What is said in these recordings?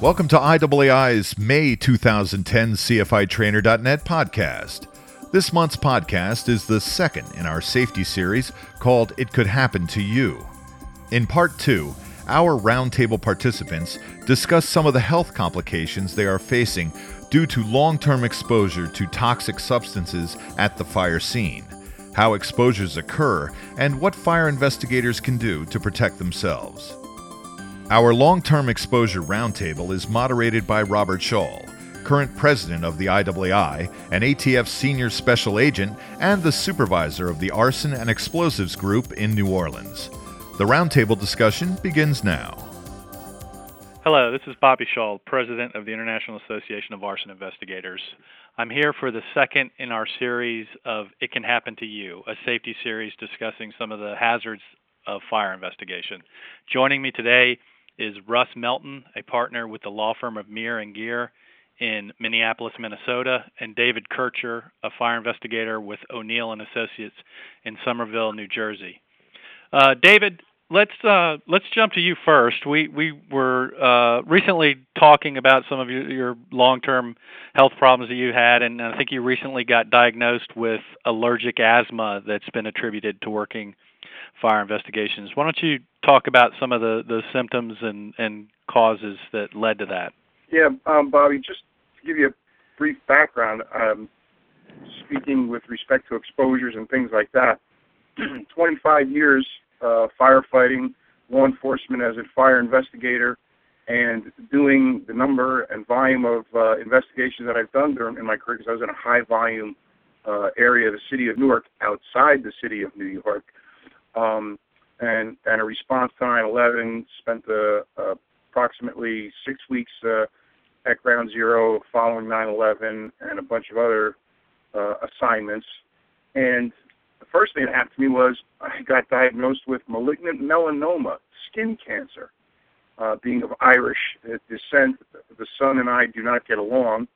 Welcome to IAAI's May 2010 CFITrainer.net podcast. This month's podcast is the second in our safety series called It Could Happen to You. In part two, our roundtable participants discuss some of the health complications they are facing due to long term exposure to toxic substances at the fire scene, how exposures occur, and what fire investigators can do to protect themselves. Our long term exposure roundtable is moderated by Robert Schall, current president of the IAAI, an ATF senior special agent, and the supervisor of the Arson and Explosives Group in New Orleans. The roundtable discussion begins now. Hello, this is Bobby Schall, president of the International Association of Arson Investigators. I'm here for the second in our series of It Can Happen to You, a safety series discussing some of the hazards of fire investigation. Joining me today is Russ Melton, a partner with the law firm of Meagher and Geer in Minneapolis, Minnesota, and David Kircher, a fire investigator with O'Neill and Associates in Somerville, New Jersey. Uh, David, let's uh, let's jump to you first. We we were uh, recently talking about some of your, your long-term health problems that you had, and I think you recently got diagnosed with allergic asthma that's been attributed to working fire investigations. Why don't you talk about some of the, the symptoms and, and causes that led to that? Yeah, um, Bobby, just to give you a brief background, um, speaking with respect to exposures and things like that, 25 years uh, firefighting, law enforcement as a fire investigator, and doing the number and volume of uh, investigations that I've done during in my career, because I was in a high volume uh, area of the city of Newark, outside the city of New York um, and and a response to 9/11. Spent uh, uh, approximately six weeks uh, at Ground Zero following 9/11, and a bunch of other uh, assignments. And the first thing that happened to me was I got diagnosed with malignant melanoma, skin cancer. Uh, being of Irish descent, the sun and I do not get along,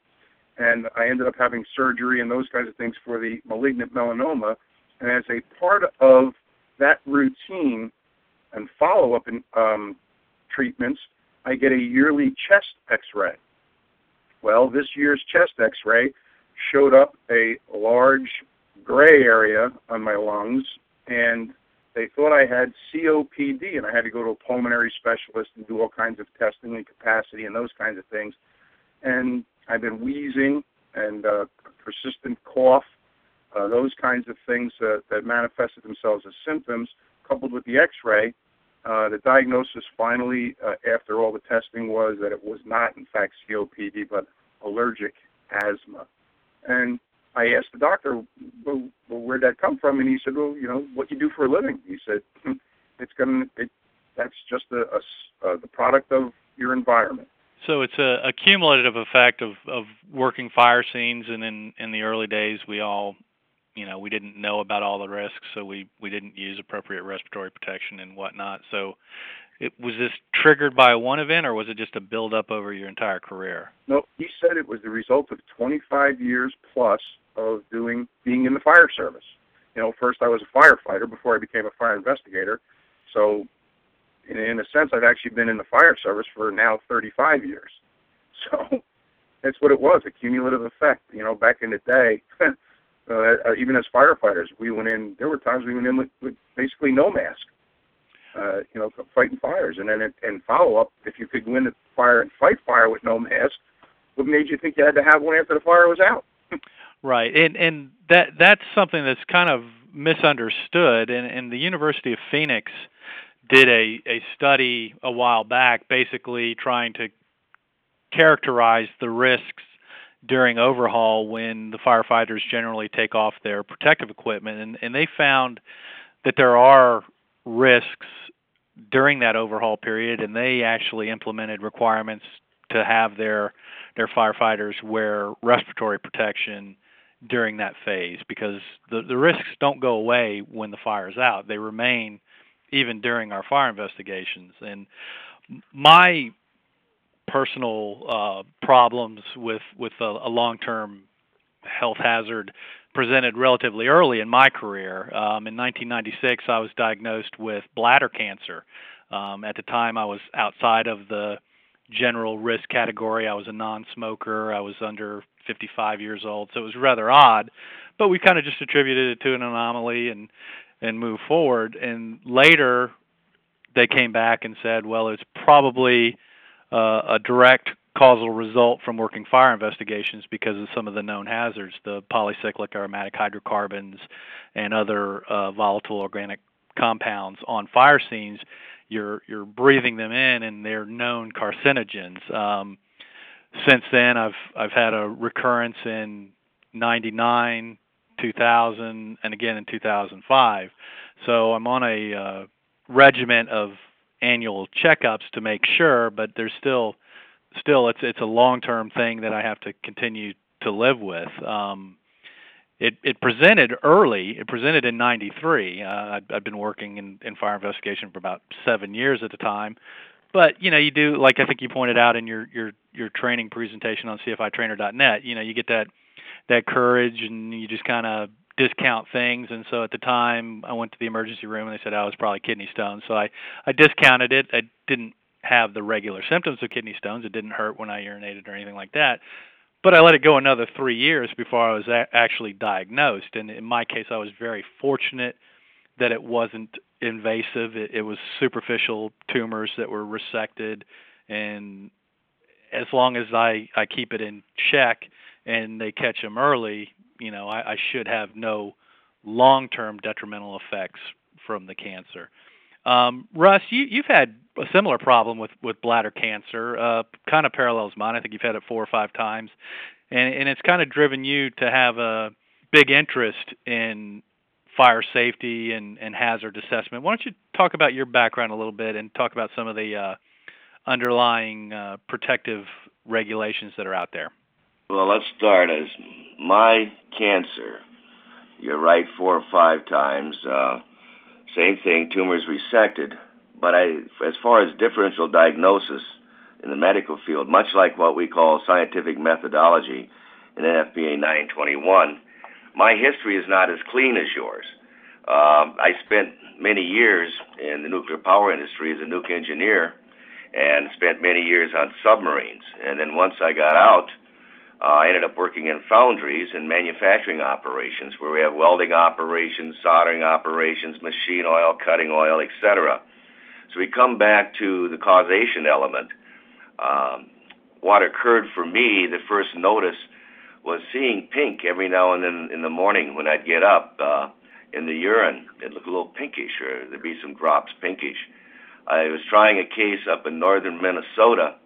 and I ended up having surgery and those kinds of things for the malignant melanoma. And as a part of that routine and follow up in, um, treatments, I get a yearly chest x ray. Well, this year's chest x ray showed up a large gray area on my lungs, and they thought I had COPD, and I had to go to a pulmonary specialist and do all kinds of testing and capacity and those kinds of things. And I've been wheezing and uh, persistent cough uh, those kinds of things uh, that manifested themselves as symptoms, coupled with the X-ray, uh, the diagnosis finally, uh, after all the testing, was that it was not, in fact, COPD, but allergic asthma. And I asked the doctor, well, well, where'd that come from? And he said, well, you know, what you do for a living. He said, it's going to, it, that's just a, a, uh, the product of your environment. So it's a, a cumulative effect of, of working fire scenes, and in, in the early days, we all you know we didn't know about all the risks, so we we didn't use appropriate respiratory protection and whatnot. So, it was this triggered by one event, or was it just a build up over your entire career? No, he said it was the result of 25 years plus of doing being in the fire service. You know, first I was a firefighter before I became a fire investigator. So, in, in a sense, I've actually been in the fire service for now 35 years. So, that's what it was, a cumulative effect. You know, back in the day, uh, uh, even as firefighters, we went in. There were times we went in with, with basically no mask, uh, you know, fighting fires. And then in follow up, if you could go in the fire and fight fire with no mask, what made you think you had to have one after the fire was out? right, and and that that's something that's kind of misunderstood. And, and the University of Phoenix did a a study a while back, basically trying to characterize the risks during overhaul when the firefighters generally take off their protective equipment. And, and they found that there are risks during that overhaul period and they actually implemented requirements to have their their firefighters wear respiratory protection during that phase because the the risks don't go away when the fire is out. They remain even during our fire investigations. And my personal uh, problems with with a, a long-term health hazard presented relatively early in my career. Um, in 1996, I was diagnosed with bladder cancer. Um, at the time, I was outside of the general risk category. I was a non-smoker. I was under 55 years old, so it was rather odd. But we kind of just attributed it to an anomaly and and moved forward. And later, they came back and said, well, it's probably uh, a direct causal result from working fire investigations because of some of the known hazards, the polycyclic aromatic hydrocarbons and other uh, volatile organic compounds on fire scenes. You're you're breathing them in, and they're known carcinogens. Um, since then, I've I've had a recurrence in '99, 2000, and again in 2005. So I'm on a uh, regiment of annual checkups to make sure, but there's still still it's it's a long term thing that I have to continue to live with. Um, it it presented early. It presented in '93. Uh, I'd, I'd been working in, in fire investigation for about seven years at the time, but you know you do like I think you pointed out in your your your training presentation on CFITrainer.net. You know you get that that courage and you just kind of discount things. And so at the time I went to the emergency room and they said I was probably kidney stones. So I I discounted it. I didn't have the regular symptoms of kidney stones. It didn't hurt when I urinated or anything like that. But I let it go another 3 years before I was a- actually diagnosed. And in my case I was very fortunate that it wasn't invasive. It, it was superficial tumors that were resected. And as long as I I keep it in check and they catch them early, you know, I, I should have no long-term detrimental effects from the cancer. Um, Russ, you, you've had a similar problem with, with bladder cancer, uh, kind of parallels mine. I think you've had it four or five times, and, and it's kind of driven you to have a big interest in fire safety and, and hazard assessment. Why don't you talk about your background a little bit and talk about some of the uh, underlying uh, protective regulations that are out there? Well, let's start as my cancer. You're right, four or five times. Uh, same thing, tumors resected. But I, as far as differential diagnosis in the medical field, much like what we call scientific methodology in NFPA 921, my history is not as clean as yours. Um, I spent many years in the nuclear power industry as a nuke engineer and spent many years on submarines. And then once I got out, I ended up working in foundries and manufacturing operations where we have welding operations, soldering operations, machine oil, cutting oil, etc. So we come back to the causation element. Um, what occurred for me, the first notice was seeing pink every now and then in the morning when I'd get up uh, in the urine. It'd look a little pinkish, or there'd be some drops pinkish. I was trying a case up in northern Minnesota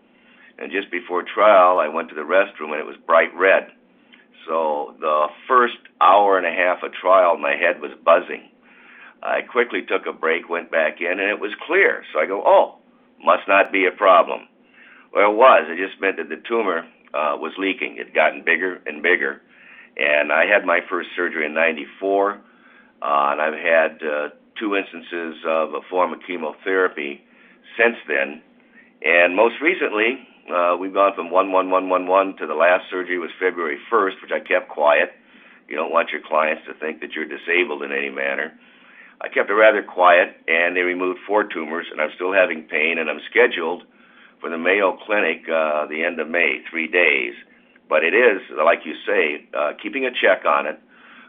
and just before trial, I went to the restroom and it was bright red. So the first hour and a half of trial, my head was buzzing. I quickly took a break, went back in, and it was clear. So I go, oh, must not be a problem. Well, it was. It just meant that the tumor uh, was leaking. It had gotten bigger and bigger. And I had my first surgery in 94, uh, and I've had uh, two instances of a form of chemotherapy since then. And most recently, uh, we've gone from 11111 to the last surgery was February 1st, which I kept quiet. You don't want your clients to think that you're disabled in any manner. I kept it rather quiet, and they removed four tumors, and I'm still having pain, and I'm scheduled for the Mayo Clinic uh, the end of May, three days. But it is, like you say, uh, keeping a check on it,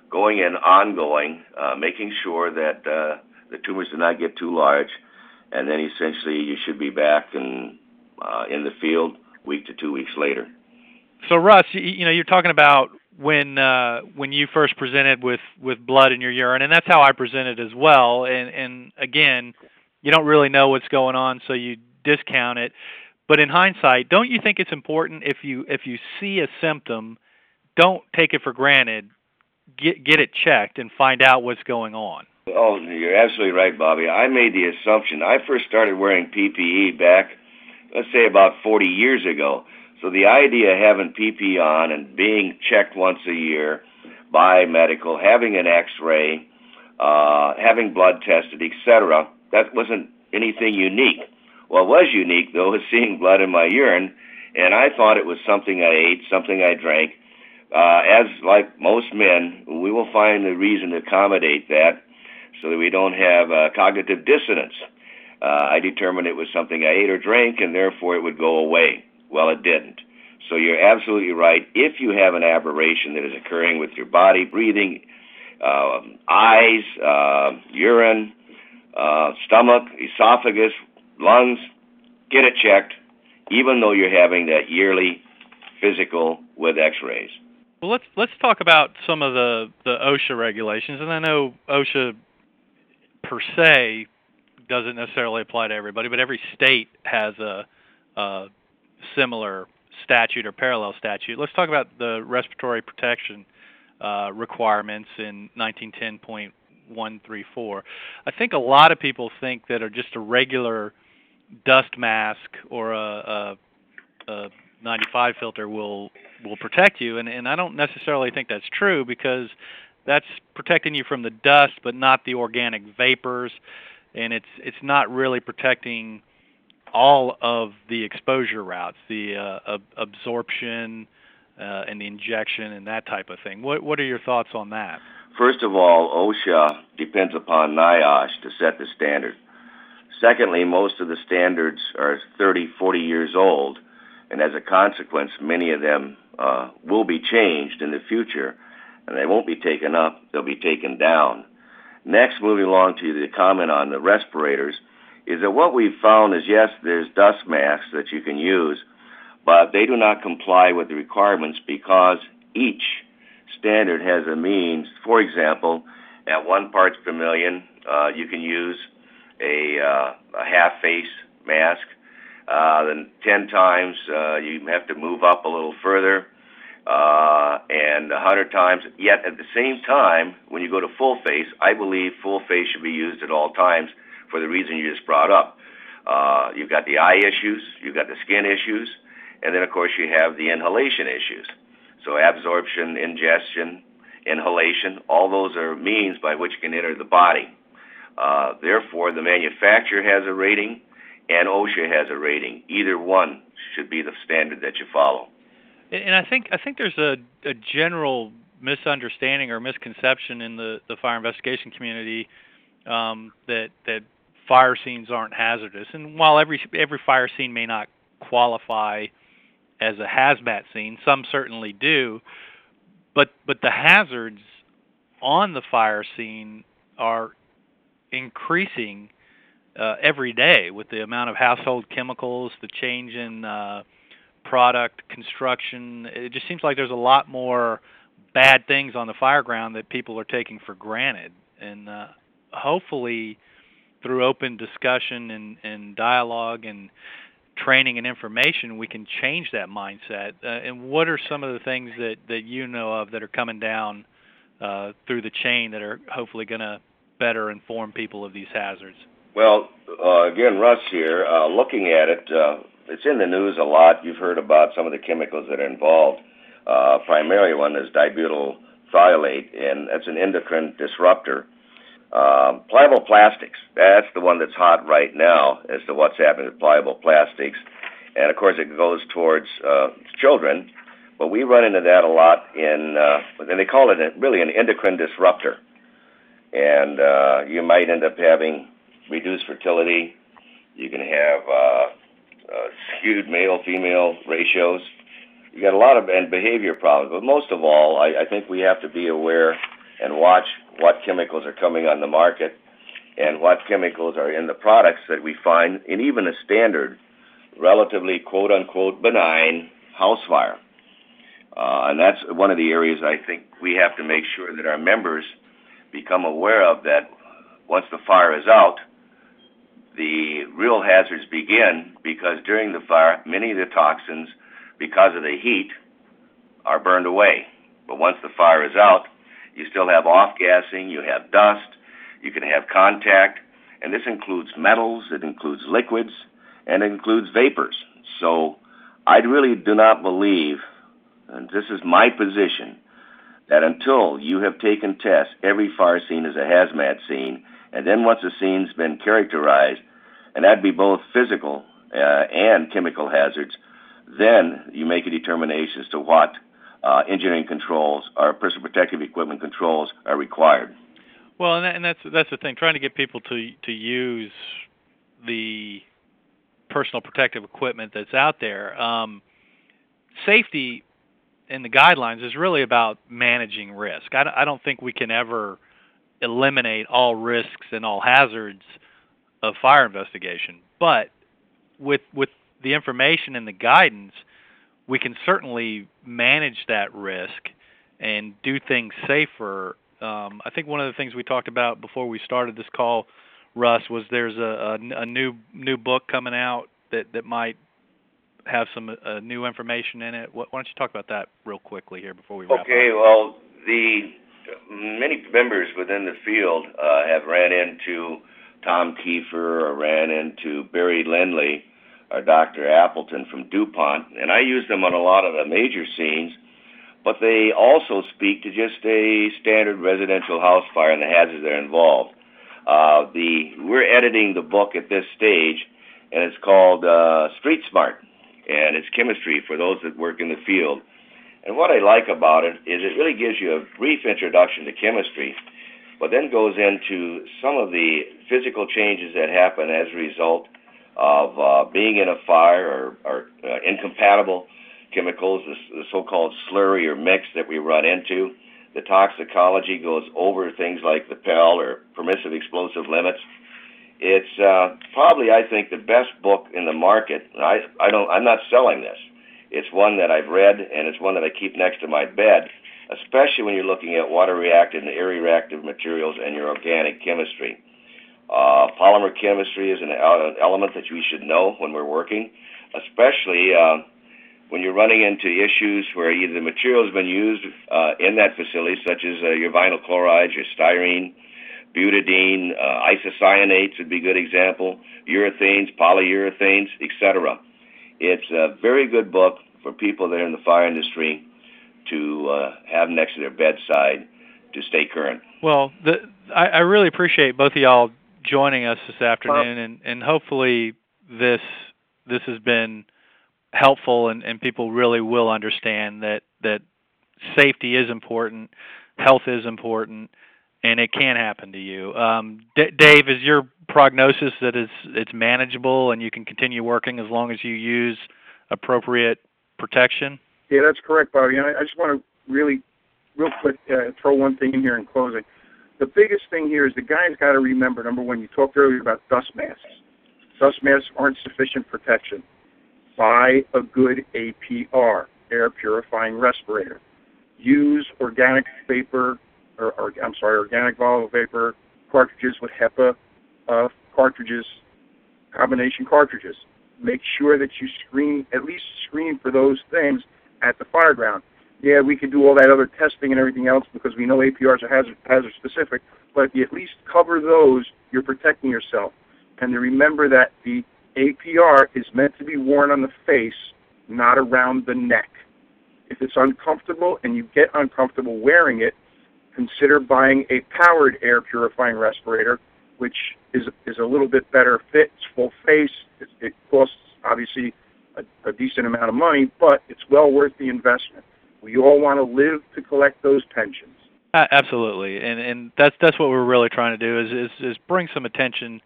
going in ongoing, uh, making sure that uh, the tumors do not get too large, and then essentially you should be back and uh, in the field week to two weeks later. So Russ, you, you know, you're talking about when uh, when you first presented with with blood in your urine, and that's how I presented as well. And and again, you don't really know what's going on, so you discount it. But in hindsight, don't you think it's important if you if you see a symptom, don't take it for granted. Get get it checked and find out what's going on. Oh, you're absolutely right, Bobby. I made the assumption. I first started wearing PPE back let's say about 40 years ago. So the idea of having PP on and being checked once a year by medical, having an X-ray, uh, having blood tested, etc., that wasn't anything unique. What was unique, though, was seeing blood in my urine, and I thought it was something I ate, something I drank. Uh, as like most men, we will find a reason to accommodate that so that we don't have uh, cognitive dissonance. Uh, I determined it was something I ate or drank, and therefore it would go away. Well, it didn't. So you're absolutely right. If you have an aberration that is occurring with your body, breathing, uh, eyes, uh, urine, uh, stomach, esophagus, lungs, get it checked, even though you're having that yearly physical with X-rays. Well, let's let's talk about some of the the OSHA regulations, and I know OSHA per se doesn't necessarily apply to everybody, but every state has a, a similar statute or parallel statute. Let's talk about the respiratory protection uh, requirements in 1910.134. I think a lot of people think that are just a regular dust mask or a, a, a 95 filter will will protect you, and, and I don't necessarily think that's true because that's protecting you from the dust, but not the organic vapors, and it's it's not really protecting all of the exposure routes, the uh, ab- absorption uh, and the injection and that type of thing. What what are your thoughts on that? First of all, OSHA depends upon NIOSH to set the standard. Secondly, most of the standards are 30, 40 years old, and as a consequence, many of them uh, will be changed in the future, and they won't be taken up, they'll be taken down. Next, moving along to the comment on the respirators, is that what we've found is yes, there's dust masks that you can use, but they do not comply with the requirements because each standard has a means. For example, at one parts per million, uh, you can use a, uh, a half face mask. Uh, then 10 times, uh, you have to move up a little further. Uh, and 100 times. Yet at the same time, when you go to full face, I believe full face should be used at all times for the reason you just brought up. Uh, you've got the eye issues, you've got the skin issues, and then of course you have the inhalation issues. So absorption, ingestion, inhalation, all those are means by which can enter the body. Uh, therefore, the manufacturer has a rating and OSHA has a rating. Either one should be the standard that you follow. And I think I think there's a, a general misunderstanding or misconception in the, the fire investigation community um, that that fire scenes aren't hazardous. And while every every fire scene may not qualify as a hazmat scene, some certainly do. But but the hazards on the fire scene are increasing uh, every day with the amount of household chemicals, the change in uh, product construction. It just seems like there's a lot more bad things on the fire ground that people are taking for granted, and uh, hopefully through open discussion and, and dialogue and training and information, we can change that mindset. Uh, and what are some of the things that, that you know of that are coming down uh, through the chain that are hopefully going to better inform people of these hazards? Well, uh, again, Russ here. Uh, looking at it, uh, it's in the news a lot. You've heard about some of the chemicals that are involved. Uh, primarily, one is dibutyl phthalate, and that's an endocrine disruptor. Um, pliable plastics, that's the one that's hot right now as to what's happening with pliable plastics. And of course, it goes towards uh, children, but we run into that a lot in, uh, and they call it a, really an endocrine disruptor. And uh, you might end up having reduced fertility. You can have uh, uh, skewed male female ratios. You got a lot of and behavior problems, but most of all, I, I think we have to be aware and watch what chemicals are coming on the market and what chemicals are in the products that we find in even a standard, relatively quote unquote benign house fire. Uh, and that's one of the areas I think we have to make sure that our members become aware of that once the fire is out, the real hazards begin because during the fire, many of the toxins, because of the heat, are burned away. But once the fire is out, you still have off gassing, you have dust, you can have contact, and this includes metals, it includes liquids, and it includes vapors. So I really do not believe, and this is my position, that until you have taken tests, every fire scene is a hazmat scene, and then once a scene's been characterized, and that'd be both physical uh, and chemical hazards, then you make a determination as to what uh, engineering controls or personal protective equipment controls are required. Well, and, that, and that's that's the thing, trying to get people to to use the personal protective equipment that's out there. Um, safety in the guidelines is really about managing risk. I, I don't think we can ever eliminate all risks and all hazards of fire investigation, but with with the information and the guidance, we can certainly manage that risk and do things safer. Um, I think one of the things we talked about before we started this call, Russ, was there's a, a, a new new book coming out that that might have some uh, new information in it. Why don't you talk about that real quickly here before we wrap okay, up? Okay, well, the many members within the field uh, have ran into Tom Kiefer or ran into Barry Lindley or Dr. Appleton from DuPont, and I use them on a lot of the major scenes, but they also speak to just a standard residential house fire and the hazards that are involved. Uh, the we're editing the book at this stage, and it's called uh, Street Smart, and it's chemistry for those that work in the field. And what I like about it is it really gives you a brief introduction to chemistry, but then goes into some of the physical changes that happen as a result of uh, being in a fire or, or uh, incompatible chemicals, the, the so-called slurry or mix that we run into. The toxicology goes over things like the PEL or permissive explosive limits. It's uh, probably, I think, the best book in the market. I, I don't, I'm not selling this. It's one that I've read, and it's one that I keep next to my bed, especially when you're looking at water reactive and air reactive materials and your organic chemistry. Uh, polymer chemistry is an, an element that we should know when we're working, especially uh, when you're running into issues where either the material has been used uh, in that facility, such as uh, your vinyl chlorides, your styrene, butadiene, uh, isocyanates would be a good example, urethanes, polyurethanes, etc. It's a very good book for people that are in the fire industry to uh, have next to their bedside to stay current. Well, the, I, I really appreciate both of y'all joining us this afternoon, and, and hopefully this this has been helpful, and, and people really will understand that that safety is important, health is important, and it can happen to you. Um, D- Dave, is your prognosis that it's it's manageable and you can continue working as long as you use appropriate protection? Yeah, that's correct, Bobby. And I, I just want to really, real quick, uh, throw one thing in here in closing. The biggest thing here is the guy's got to remember number one, you talked earlier about dust masks. Dust masks aren't sufficient protection. Buy a good APR, air purifying respirator. Use organic vapor, or, or I'm sorry, organic volatile vapor cartridges with HEPA uh, cartridges, combination cartridges. Make sure that you screen, at least screen for those things at the fire ground yeah, we can do all that other testing and everything else because we know APRs are hazard, hazard specific, but if you at least cover those, you're protecting yourself. And to remember that the APR is meant to be worn on the face, not around the neck. If it's uncomfortable and you get uncomfortable wearing it, consider buying a powered air purifying respirator, which is is a little bit better fit. It's full face. It, it costs obviously a, a decent amount of money, but it's well worth the investment. We all want to live to collect those pensions. Uh, absolutely, and and that's that's what we're really trying to do is is, is bring some attention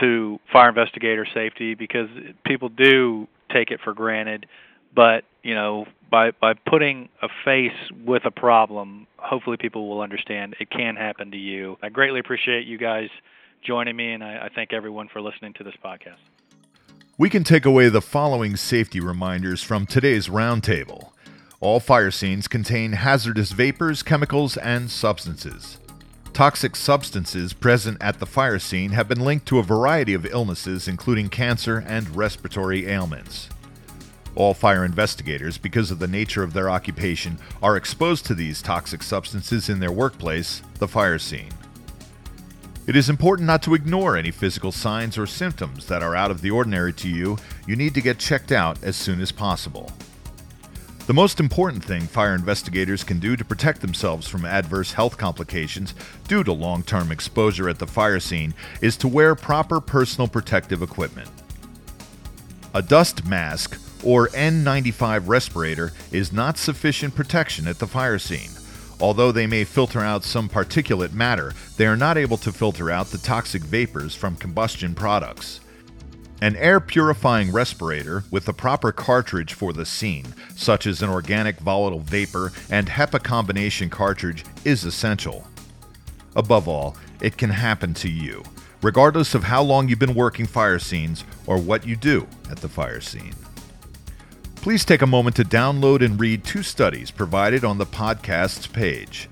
to fire investigator safety because people do take it for granted, but you know by by putting a face with a problem, hopefully people will understand it can happen to you. I greatly appreciate you guys joining me, and I, I thank everyone for listening to this podcast. We can take away the following safety reminders from today's roundtable. All fire scenes contain hazardous vapors, chemicals, and substances. Toxic substances present at the fire scene have been linked to a variety of illnesses, including cancer and respiratory ailments. All fire investigators, because of the nature of their occupation, are exposed to these toxic substances in their workplace, the fire scene. It is important not to ignore any physical signs or symptoms that are out of the ordinary to you. You need to get checked out as soon as possible. The most important thing fire investigators can do to protect themselves from adverse health complications due to long term exposure at the fire scene is to wear proper personal protective equipment. A dust mask or N95 respirator is not sufficient protection at the fire scene. Although they may filter out some particulate matter, they are not able to filter out the toxic vapors from combustion products. An air purifying respirator with the proper cartridge for the scene, such as an organic volatile vapor and HEPA combination cartridge, is essential. Above all, it can happen to you, regardless of how long you've been working fire scenes or what you do at the fire scene. Please take a moment to download and read two studies provided on the podcast's page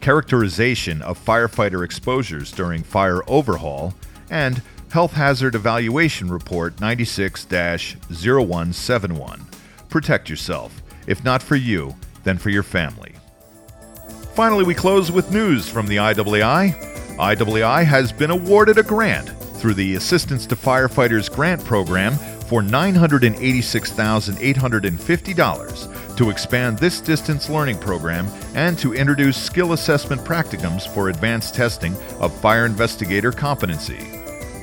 Characterization of Firefighter Exposures During Fire Overhaul and Health Hazard Evaluation Report 96 0171. Protect yourself, if not for you, then for your family. Finally, we close with news from the IAAI. IAAI has been awarded a grant through the Assistance to Firefighters Grant Program for $986,850 to expand this distance learning program and to introduce skill assessment practicums for advanced testing of fire investigator competency.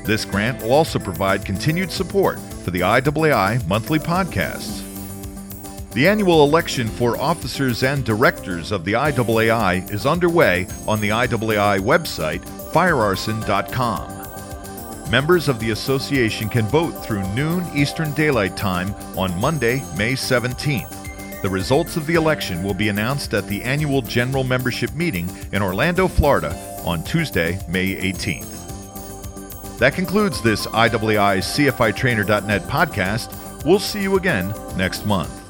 This grant will also provide continued support for the IAAI monthly podcasts. The annual election for officers and directors of the IAAI is underway on the IAAI website, firearson.com. Members of the association can vote through noon Eastern Daylight Time on Monday, May 17th. The results of the election will be announced at the annual general membership meeting in Orlando, Florida on Tuesday, May 18th. That concludes this IAAI CFITrainer.net podcast. We'll see you again next month.